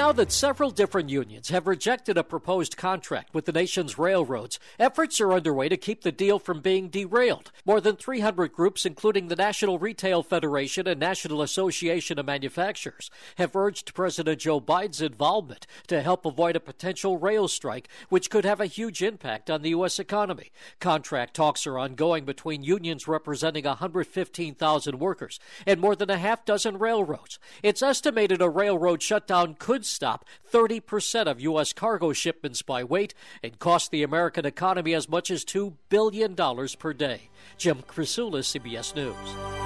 Now that several different unions have rejected a proposed contract with the nation's railroads, efforts are underway to keep the deal from being derailed. More than 300 groups, including the National Retail Federation and National Association of Manufacturers, have urged President Joe Biden's involvement to help avoid a potential rail strike, which could have a huge impact on the U.S. economy. Contract talks are ongoing between unions representing 115,000 workers and more than a half dozen railroads. It's estimated a railroad shutdown could stop 30% of U.S. cargo shipments by weight and cost the American economy as much as $2 billion per day. Jim Krasula, CBS News.